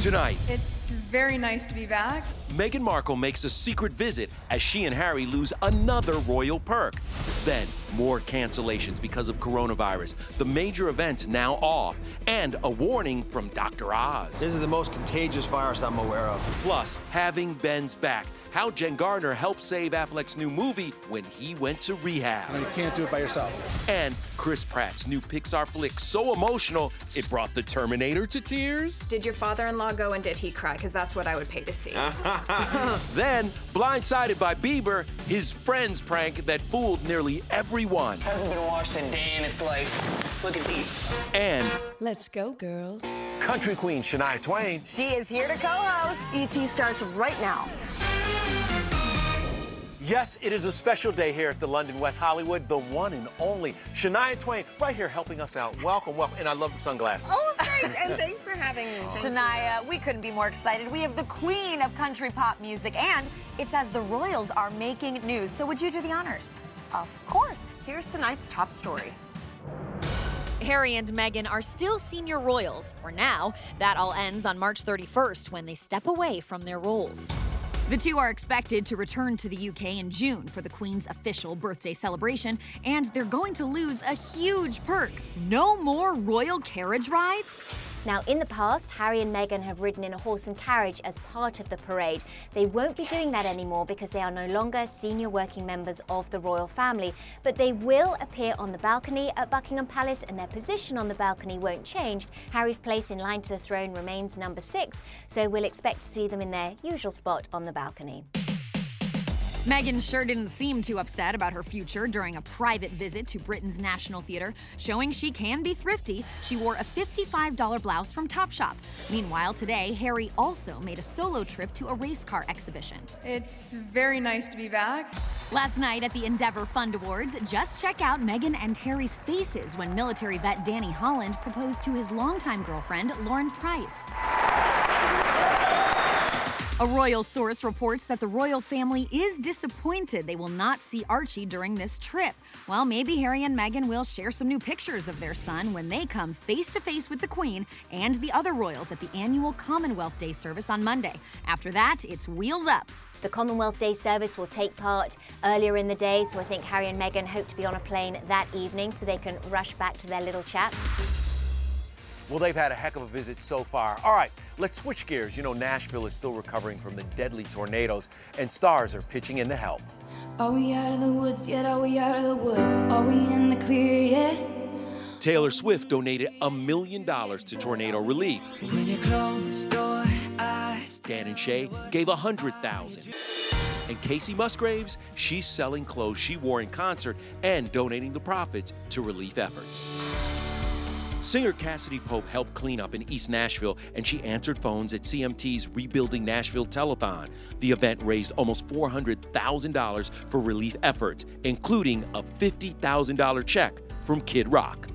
Tonight, It's very nice to be back. Meghan Markle makes a secret visit as she and Harry lose another royal perk. Then, more cancellations because of coronavirus. The major event now off. And a warning from Dr. Oz. This is the most contagious virus I'm aware of. Plus, having Ben's back. How Jen Garner helped save Affleck's new movie when he went to rehab. You can't do it by yourself. And Chris Pratt's new Pixar flick so emotional, it brought the Terminator to tears. Did your father-in-law go and did he cry? Because that's what I would pay to see. Then, blindsided by Bieber, his friend's prank that fooled nearly everyone. Hasn't been washed a day in its life. Look at these. And Let's go, girls. country queen Shania Twain. She is here to co-host. ET starts right now. Yes, it is a special day here at the London West Hollywood, the one and only Shania Twain, right here helping us out. Welcome, welcome. And I love the sunglasses. Oh, thanks, and thanks for having me. Shania, we couldn't be more excited. We have the queen of country pop music, and it's as the Royals are making news. So would you do the honors? Of course. Here's tonight's top story. Harry and Meghan are still senior royals for now. That all ends on March 31st when they step away from their roles. The two are expected to return to the UK in June for the Queen's official birthday celebration, and they're going to lose a huge perk no more royal carriage rides. Now, in the past, Harry and Meghan have ridden in a horse and carriage as part of the parade. They won't be doing that anymore because they are no longer senior working members of the royal family, but they will appear on the balcony at Buckingham Palace and their position on the balcony won't change. Harry's place in line to the throne remains number six, so we'll expect to see them in their usual spot on the balcony. Meghan sure didn't seem too upset about her future during a private visit to Britain's National Theatre, showing she can be thrifty. She wore a $55 blouse from Topshop. Meanwhile, today, Harry also made a solo trip to a race car exhibition. It's very nice to be back. Last night at the Endeavor Fund Awards, just check out Meghan and Harry's faces when military vet Danny Holland proposed to his longtime girlfriend, Lauren Price. A royal source reports that the royal family is disappointed they will not see Archie during this trip. Well, maybe Harry and Meghan will share some new pictures of their son when they come face to face with the Queen and the other royals at the annual Commonwealth Day service on Monday. After that, it's wheels up. The Commonwealth Day service will take part earlier in the day, so I think Harry and Meghan hope to be on a plane that evening so they can rush back to their little chat. Well, they've had a heck of a visit so far. All right, let's switch gears. You know, Nashville is still recovering from the deadly tornadoes, and stars are pitching in to help. Are we out of the woods yet? Are we out of the woods? Are we in the clear yet? Taylor Swift donated a million dollars to tornado relief. When you close your eyes. Dan and Shay gave a hundred thousand. And Kacey Musgraves, she's selling clothes she wore in concert and donating the profits to relief efforts. Singer Cassadee Pope helped clean up in East Nashville, and she answered phones at CMT's Rebuilding Nashville telethon. The event raised almost $400,000 for relief efforts, including a $50,000 check from Kid Rock.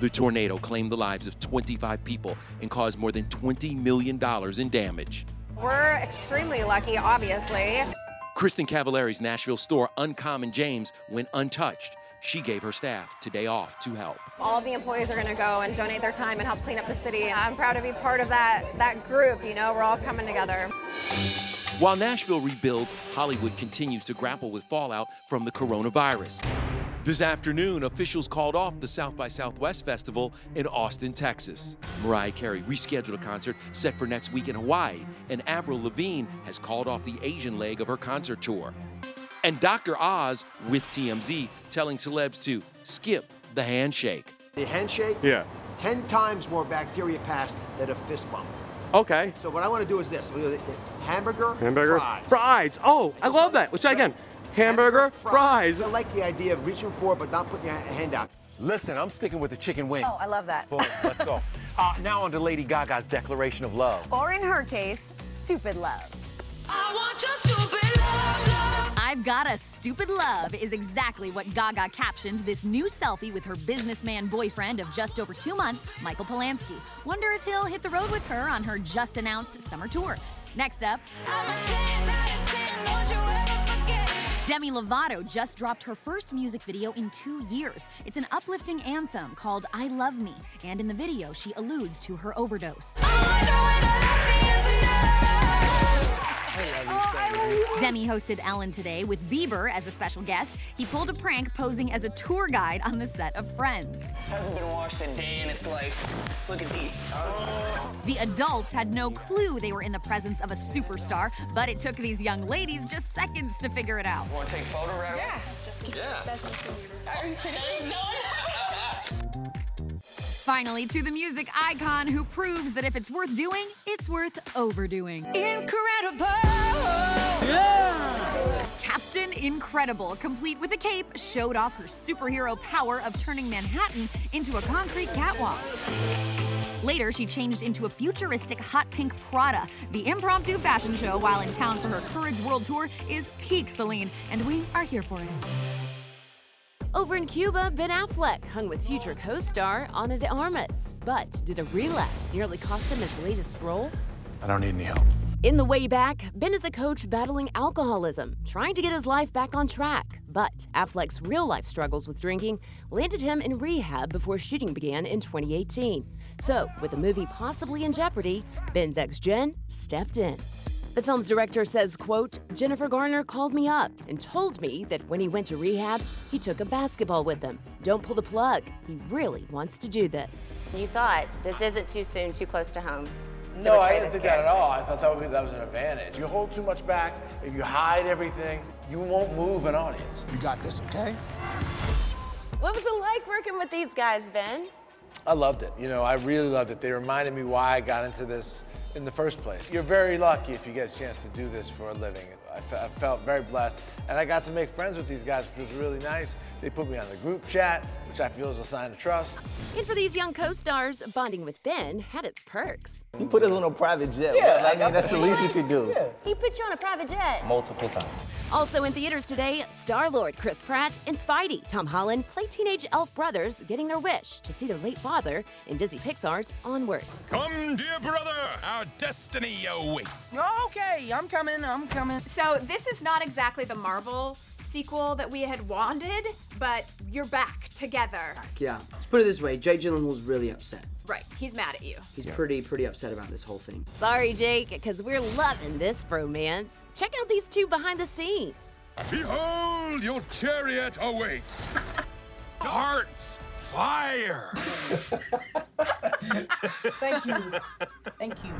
The tornado claimed the lives of 25 people and caused more than $20 million in damage. We're extremely lucky, obviously. Kristin Cavallari's Nashville store, Uncommon James, went untouched. She gave her staff today off to help. All of the employees are going to go and donate their time and help clean up the city. I'm proud to be part of that that group. You know, we're all coming together. While Nashville rebuilds, Hollywood continues to grapple with fallout from the coronavirus. This afternoon, officials called off the South by Southwest Festival in Austin, Texas. Mariah Carey rescheduled a concert set for next week in Hawaii, and Avril Lavigne has called off the Asian leg of her concert tour. And Dr. Oz with TMZ telling celebs to skip the handshake. The handshake, Yeah. 10 times more bacteria passed than a fist bump. Okay. So what I want to do is this. We'll do the- the Hamburger, Hamburger. fries. Fries. Oh, I love that. Let's try again. Hamburger, fries. I like the idea of reaching for it but not putting your hand out. Listen, I'm sticking with the chicken wing. Oh, I love that. Boom, let's go. Uh, now on to Lady Gaga's declaration of love. Or in her case, stupid love. I've got a stupid love is exactly what Gaga captioned this new selfie with her businessman boyfriend of just over two months, Michael Polansky. Wonder if he'll hit the road with her on her just announced summer tour. Next up, Demi Lovato just dropped her first music video in two years. It's an uplifting anthem called I Love Me, and in the video, she alludes to her overdose. Demi hosted Ellen today with Bieber as a special guest. He pulled a prank posing as a tour guide on the set of Friends. Hasn't been washed a day in its life. Look at these. The adults had no clue they were in the presence of a superstar, but it took these young ladies just seconds to figure it out. Want to take a photo right away? Yeah. Yeah. Are you kidding? No. Finally, to the music icon who proves that if it's worth doing, it's worth overdoing. Incredible! Yeah! Captain Incredible, complete with a cape, showed off her superhero power of turning Manhattan into a concrete catwalk. Later, she changed into a futuristic hot pink Prada. The impromptu fashion show while in town for her Courage World Tour is peak Celine, and we are here for it. Over in Cuba, Ben Affleck hung with future co star Ana de Armas. But did a relapse nearly cost him his latest role? I don't need any help. In the way back, Ben is a coach battling alcoholism, trying to get his life back on track. But Affleck's real life struggles with drinking landed him in rehab before shooting began in 2018. So, with the movie possibly in jeopardy, Ben's ex Jen stepped in. The film's director says, quote, Jennifer Garner called me up and told me that when he went to rehab, he took a basketball with him. Don't pull the plug. He really wants to do this. You thought this isn't too soon, too close to home. to No, I didn't this think that at all. I thought that, would be, that was an advantage. You hold too much back, if you hide everything, you won't move an audience. You got this, okay? What was it like working with these guys, Ben? I loved it. You know, I really loved it. They reminded me why I got into this in the first place. You're very lucky if you get a chance to do this for a living. I, fe- I felt very blessed. And I got to make friends with these guys, which was really nice. They put me on the group chat, which I feel is a sign of trust. And for these young co stars, bonding with Ben had its perks. You put us on a private jet. Yeah, I mean, that's the least we could do. He put you on a private jet. Multiple times. Also in theaters today, Star Lord Chris Pratt and Spidey, Tom Holland, play teenage elf brothers getting their wish to see their late father in Disney Pixar's Onward. Come, dear brother, our destiny awaits. Okay, I'm coming, I'm coming. So, this is not exactly the Marvel sequel that we had wanted, but you're back together. Yeah. Let's put it this way Jake Gyllenhaal's really upset. Right, he's mad at you. He's pretty, pretty upset about this whole thing. Sorry, Jake, because we're loving this bromance. Check out these two behind the scenes. Behold, your chariot awaits. Darts, fire. Thank you. Thank you.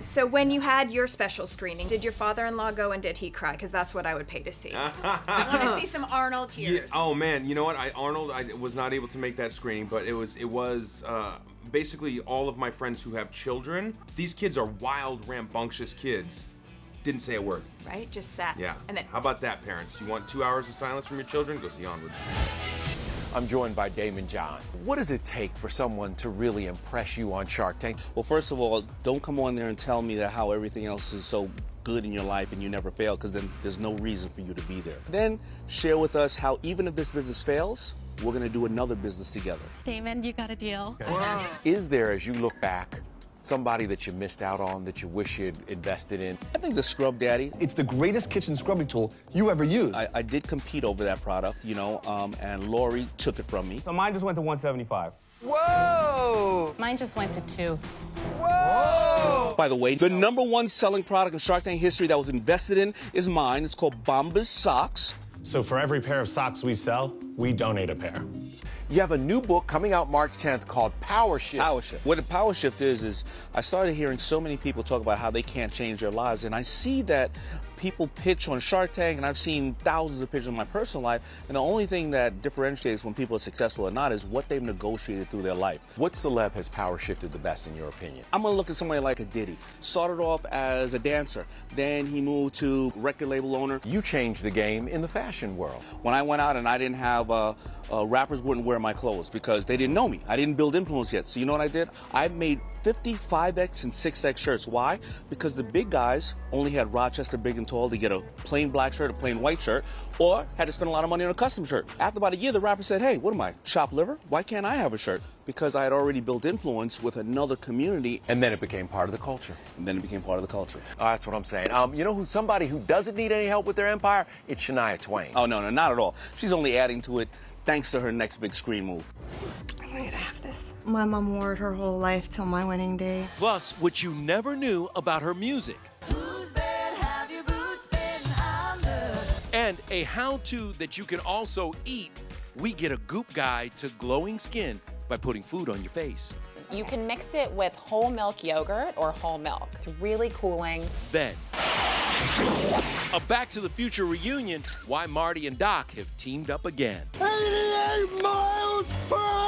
So, when you had your special screening, did your father in law go and did he cry? Because that's what I would pay to see. I want to see some Arnold Yeah, tears. oh man, you know what? I Arnold, I was not able to make that screening, but it was it was uh, basically all of my friends who have children. These kids are wild, rambunctious kids. Didn't say a word. Right? Just sat. Yeah. And then How about that, parents? You want two hours of silence from your children? Go see Onward. I'm joined by Daymond John. What does it take for someone to really impress you on Shark Tank? Well, first of all, don't come on there and tell me that how everything else is so good in your life and you never fail, because then there's no reason for you to be there. Then share with us how even if this business fails, we're gonna do another business together. Damon, you got a deal. Is there, as you look back, somebody that you missed out on that you wish you'd invested in? I think the Scrub Daddy. It's the greatest kitchen scrubbing tool you ever used. I, I did compete over that product, you know, um, and Lori took it from me. So mine just went to 175. Whoa! Mine just went to two. Whoa! By the way, the number one selling product in Shark Tank history that was invested in is mine. It's called Bombas Socks. So for every pair of socks we sell, we donate a pair. You have a new book coming out March 10th called Power Shift. Power Shift. What a power shift is, is I started hearing so many people talk about how they can't change their lives, and I see that people pitch on Shark Tank, and I've seen thousands of pitches in my personal life, and the only thing that differentiates when people are successful or not is what they've negotiated through their life. What celeb has power shifted the best in your opinion? I'm gonna look at somebody like a Diddy. Started off as a dancer, then he moved to record label owner. You changed the game in the fashion world. When I went out and I didn't have uh, uh, rappers wouldn't wear my clothes because they didn't know me. I didn't build influence yet. So you know what I did? I made 55x and 6x shirts. Why? Because the big guys only had Rochester big and tall to get a plain black shirt, a plain white shirt, or had to spend a lot of money on a custom shirt. After about a year, the rapper said, hey, what am I, shop liver? Why can't I have a shirt? Because I had already built influence with another community. And then it became part of the culture. And then it became part of the culture. Oh, that's what I'm saying. Um, you know who's somebody who doesn't need any help with their empire? It's Shania Twain. Oh, no, no, not at all. She's only adding to it thanks to her next big screen move. I'm gonna have this. My mom wore it her whole life till my wedding day. Plus, what you never knew about her music. A how to that you can also eat. We get a goop guide to glowing skin by putting food on your face. You can mix it with whole milk yogurt or whole milk. It's really cooling. Then, a Back to the Future reunion, why Marty and Doc have teamed up again. 88 miles per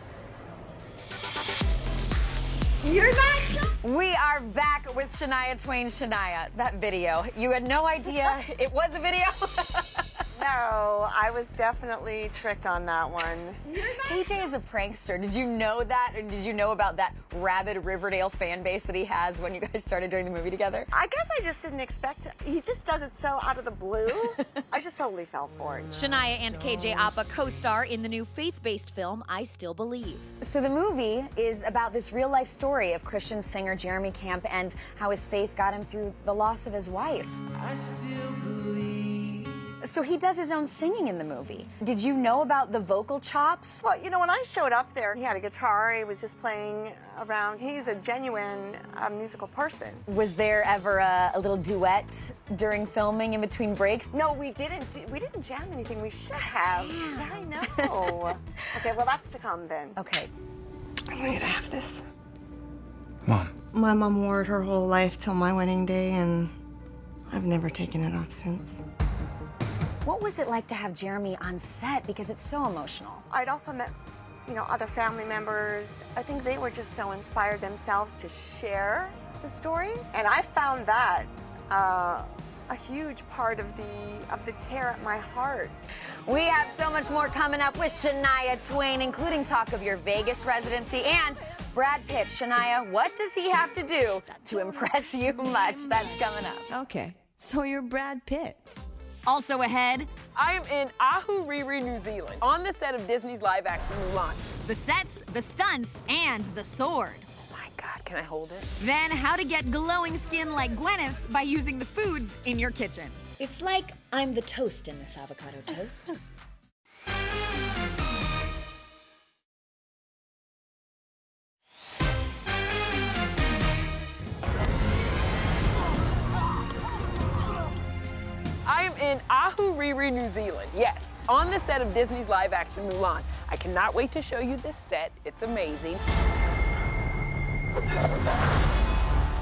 You're not. We are back with Shania Twain. Shania, that video. You had no idea it was a video. No, I was definitely tricked on that one. KJ is a prankster. Did you know that? And did you know about that rabid Riverdale fan base that he has when you guys started doing the movie together? I guess I just didn't expect it. He just does it so out of the blue. I just totally fell for it. Shania and KJ Apa co star in the new faith based film, I Still Believe. So the movie is about this real life story of Christian singer Jeremy Camp and how his faith got him through the loss of his wife. I still believe. So he does his own singing in the movie. Did you know about the vocal chops? Well, you know, when I showed up there, he had a guitar, he was just playing around. He's a genuine uh, musical person. Was there ever a, a, little duet during filming in between breaks? No, we didn't. Do, we didn't jam anything. We should have. Damn. Yeah, I know. okay, well, that's to come then. Okay. I'm gonna have this. Mom. My mom wore it her whole life till my wedding day, and I've never taken it off since. What was it like to have Jeremy on set? Because it's so emotional. I'd also met, you know, other family members. I think they were just so inspired themselves to share the story, and I found that uh, a huge part of the of the tear at my heart. We have so much more coming up with Shania Twain, including talk of your Vegas residency and Brad Pitt. Shania, what does he have to do to impress you much? That's coming up. Okay, so you're Brad Pitt. Also ahead, I am in Ahuriri, New Zealand, on the set of Disney's live action Mulan. The sets, the stunts, and the sword. Oh my God, can I hold it? Then how to get glowing skin like Gwyneth's by using the foods in your kitchen. It's like I'm the toast in this avocado toast. Ahuriri, New Zealand. Yes, on the set of Disney's live action Mulan. I cannot wait to show you this set. It's amazing.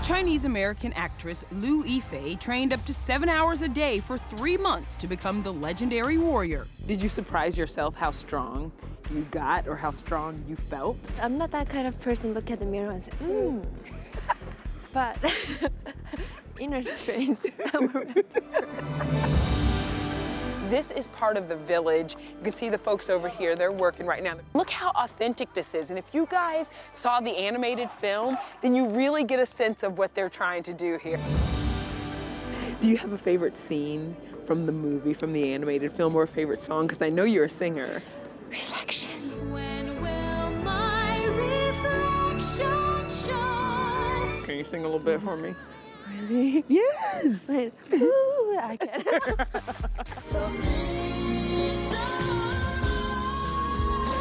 Chinese American actress Liu Yifei trained up to seven hours a day for three months to become the legendary warrior. Did you surprise yourself how strong you got or how strong you felt? I'm not that kind of person look at the mirror and say, mmm. but inner strength. This is part of the village. You can see the folks over here, they're working right now. Look how authentic this is. And if you guys saw the animated film, then you really get a sense of what they're trying to do here. Do you have a favorite scene from the movie, from the animated film, or a favorite song? Because I know you're a singer. Reflection. Can you sing a little bit for me? Really? Yes. Like, ooh, I can.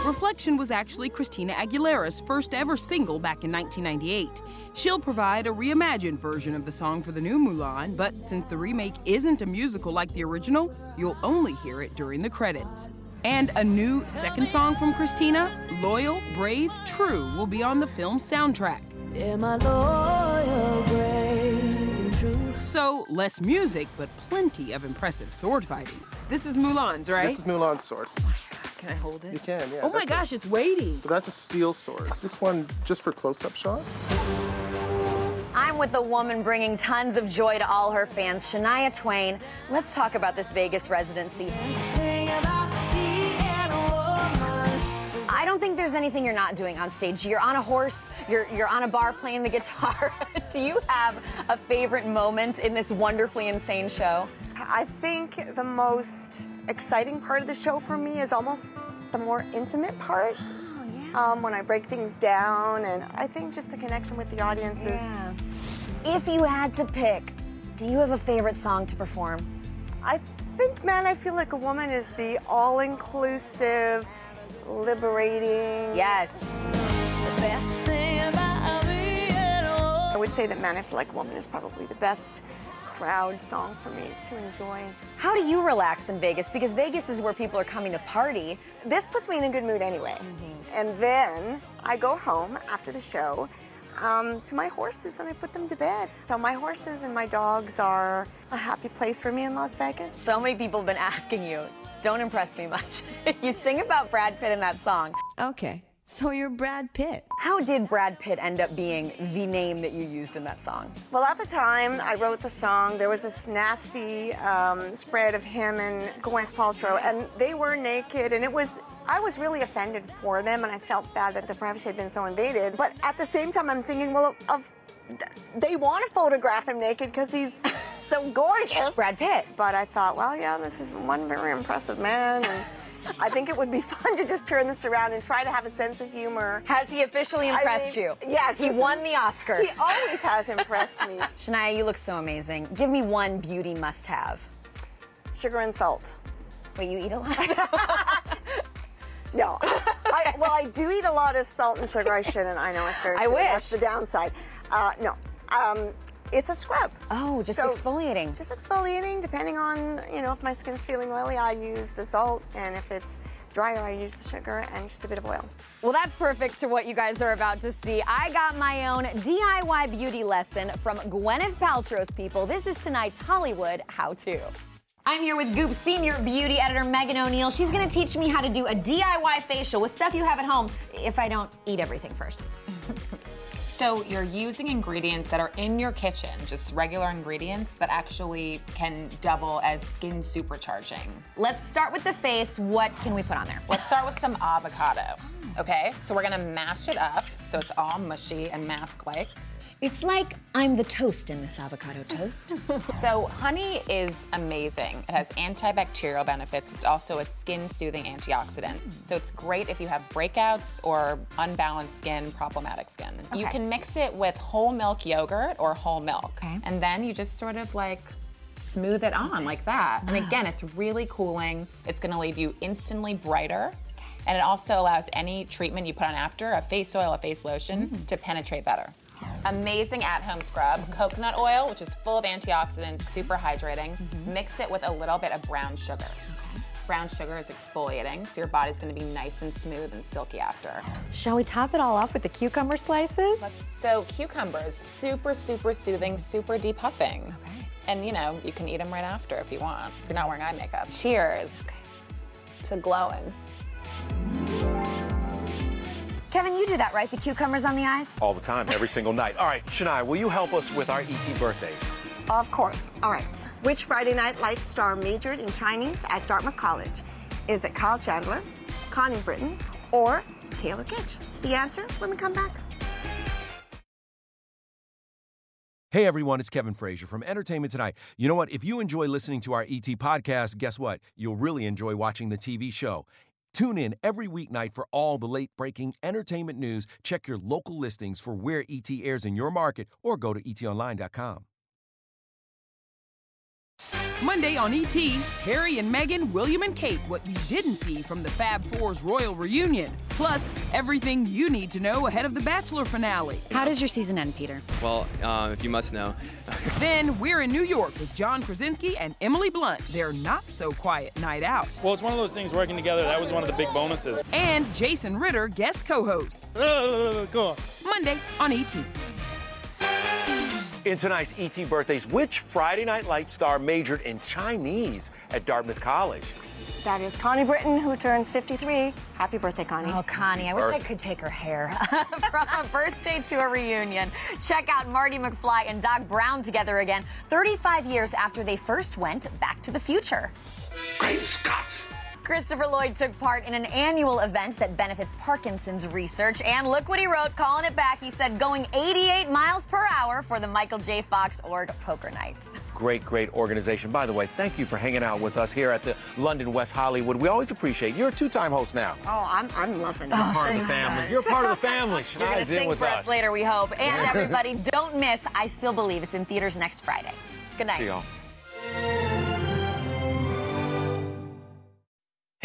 Reflection was actually Christina Aguilera's first ever single back in 1998. She'll provide a reimagined version of the song for the new Mulan, but since the remake isn't a musical like the original, you'll only hear it during the credits. And a new second song from Christina, Loyal, Brave, True, will be on the film's soundtrack. Am I loyal, brave, true? So, less music, but plenty of impressive sword fighting. This is Mulan's, right? This is Mulan's sword. Can I hold it? You can, yeah. Oh my gosh, A, it's weighty. so that's a steel sword. This one just for close-up shot. I'm with a woman bringing tons of joy to all her fans, Shania Twain. Let's talk about this Vegas residency. I don't think there's anything you're not doing on stage. You're on a horse, you're, you're on a bar playing the guitar. Do you have a favorite moment in this wonderfully insane show? I think the most exciting part of the show for me is almost the more intimate part. Um, when I break things down, and I think just the connection with the audience is. Yeah. If you had to pick, do you have a favorite song to perform? I think, man, I feel like a woman is the all inclusive, liberating. Yes. The best thing about me at all. I would say that Man, I Feel Like a Woman is probably the best crowd song for me to enjoy. How do you relax in Vegas? Because Vegas is where people are coming to party. This puts me in a good mood anyway. And then I go home after the show um, to my horses and I put them to bed. So my horses and my dogs are a happy place for me in Las Vegas. So many people have been asking you. Don't impress me much. you sing about Brad Pitt in that song. Okay, so you're Brad Pitt. How did Brad Pitt end up being the name that you used in that song? Well, at the time I wrote the song, there was this nasty um, spread of him and Gwyneth Paltrow, and they were naked, and it was. I was really offended for them, and I felt bad that their privacy had been so invaded. But at the same time, I'm thinking, well, of they want to photograph him naked because he's so gorgeous. Brad Pitt. But I thought, well, yeah, this is one very impressive man, and I think it would be fun to just turn this around and try to have a sense of humor. Has he officially I impressed mean, you? Yes. He won is- the Oscar. He always has impressed me. Shania, you look so amazing. Give me one beauty must have. Sugar and salt. Wait, you eat a lot? No. I, well, I do eat a lot of salt and sugar. I shouldn't. I know it's very I true. wish. That's the downside. Uh, no. Um, it's a scrub. Oh, just So- exfoliating. Just exfoliating, depending on, you know, if my skin's feeling oily, I use the salt, and if it's drier, I use the sugar and just a bit of oil. Well, that's perfect to what you guys are about to see. I got my own DIY beauty lesson from Gwyneth Paltrow's people. This is tonight's Hollywood How To. I'm here with Goop senior beauty editor Megan O'Neill. She's gonna teach me how to do a DIY facial with stuff you have at home if I don't eat everything first. So you're using ingredients that are in your kitchen, just regular ingredients that actually can double as skin supercharging. Let's start with the face. What can we put on there? Let's start with some avocado. Okay, so we're gonna mash it up so it's all mushy and mask-like. It's like I'm the toast in this avocado toast. So honey is amazing. It has antibacterial benefits. It's also a skin-soothing antioxidant. Mm. So it's great if you have breakouts or unbalanced skin, problematic skin. You can mix it with whole milk yogurt or whole milk. And then you just sort of like smooth it on like that. And again, it's really cooling. It's gonna leave you instantly brighter. And it also allows any treatment you put on after, a face oil, a face lotion, mm. to penetrate better. Amazing at-home scrub, coconut oil, which is full of antioxidants, super hydrating. Mm-hmm. Mix it with a little bit of brown sugar. Brown sugar is exfoliating, so your body's gonna be nice and smooth and silky after. Shall we top it all off with the cucumber slices? So cucumbers, super, super soothing, super depuffing. And you know, you can eat them right after if you want, if you're not wearing eye makeup. Cheers to glowing. Kevin, you do that, right? The cucumbers on the eyes? All the time, every single night. All right, Shania, will you help us with our ET birthdays? Of course. All right. Which Friday Night Lights star majored in Chinese at Dartmouth College? Is it Kyle Chandler, Connie Britton, or Taylor Kitsch? The answer when we come back. Hey everyone, it's Kevin Frazier from Entertainment Tonight. You know what? If you enjoy listening to our ET podcast, guess what? You'll really enjoy watching the TV show. Tune in every weeknight for all the late breaking entertainment news. Check your local listings for where ET airs in your market or go to etonline.com. Monday on ET, Harry and Meghan, William and Kate, what you didn't see from the Fab Four's royal reunion. Plus, everything you need to know ahead of the Bachelor finale. How does your season end, Peter? Well, uh, if you must know. then we're in New York with John Krasinski and Emily Blunt. Their not so quiet night out. Well, it's one of those things working together. That was one of the big bonuses. And Jason Ritter, guest co host. cool. Monday on ET. In tonight's ET birthdays, which Friday Night Light star majored in Chinese at Dartmouth College? That is Connie Britton, who turns 53. Happy birthday, Connie. Oh, Connie, I wish I could take her hair. From a birthday to a reunion. Check out Marty McFly and Doc Brown together again, 35 years after they first went back to the future. Great Scott! Christopher Lloyd took part in an annual event that benefits Parkinson's research. And look what he wrote, calling it back. He said, going 88 miles per hour for the Michael J. Fox Org Poker Night. Great, great organization. By the way, thank you for hanging out with us here at the London West Hollywood. We always appreciate You're a two-time host now. Oh, I'm, I'm loving it. Oh, part of the family. You're part of the family. You're going to sing with for us. us. later, we hope. And everybody, don't miss I Still Believe. It's in theaters next Friday. Good night.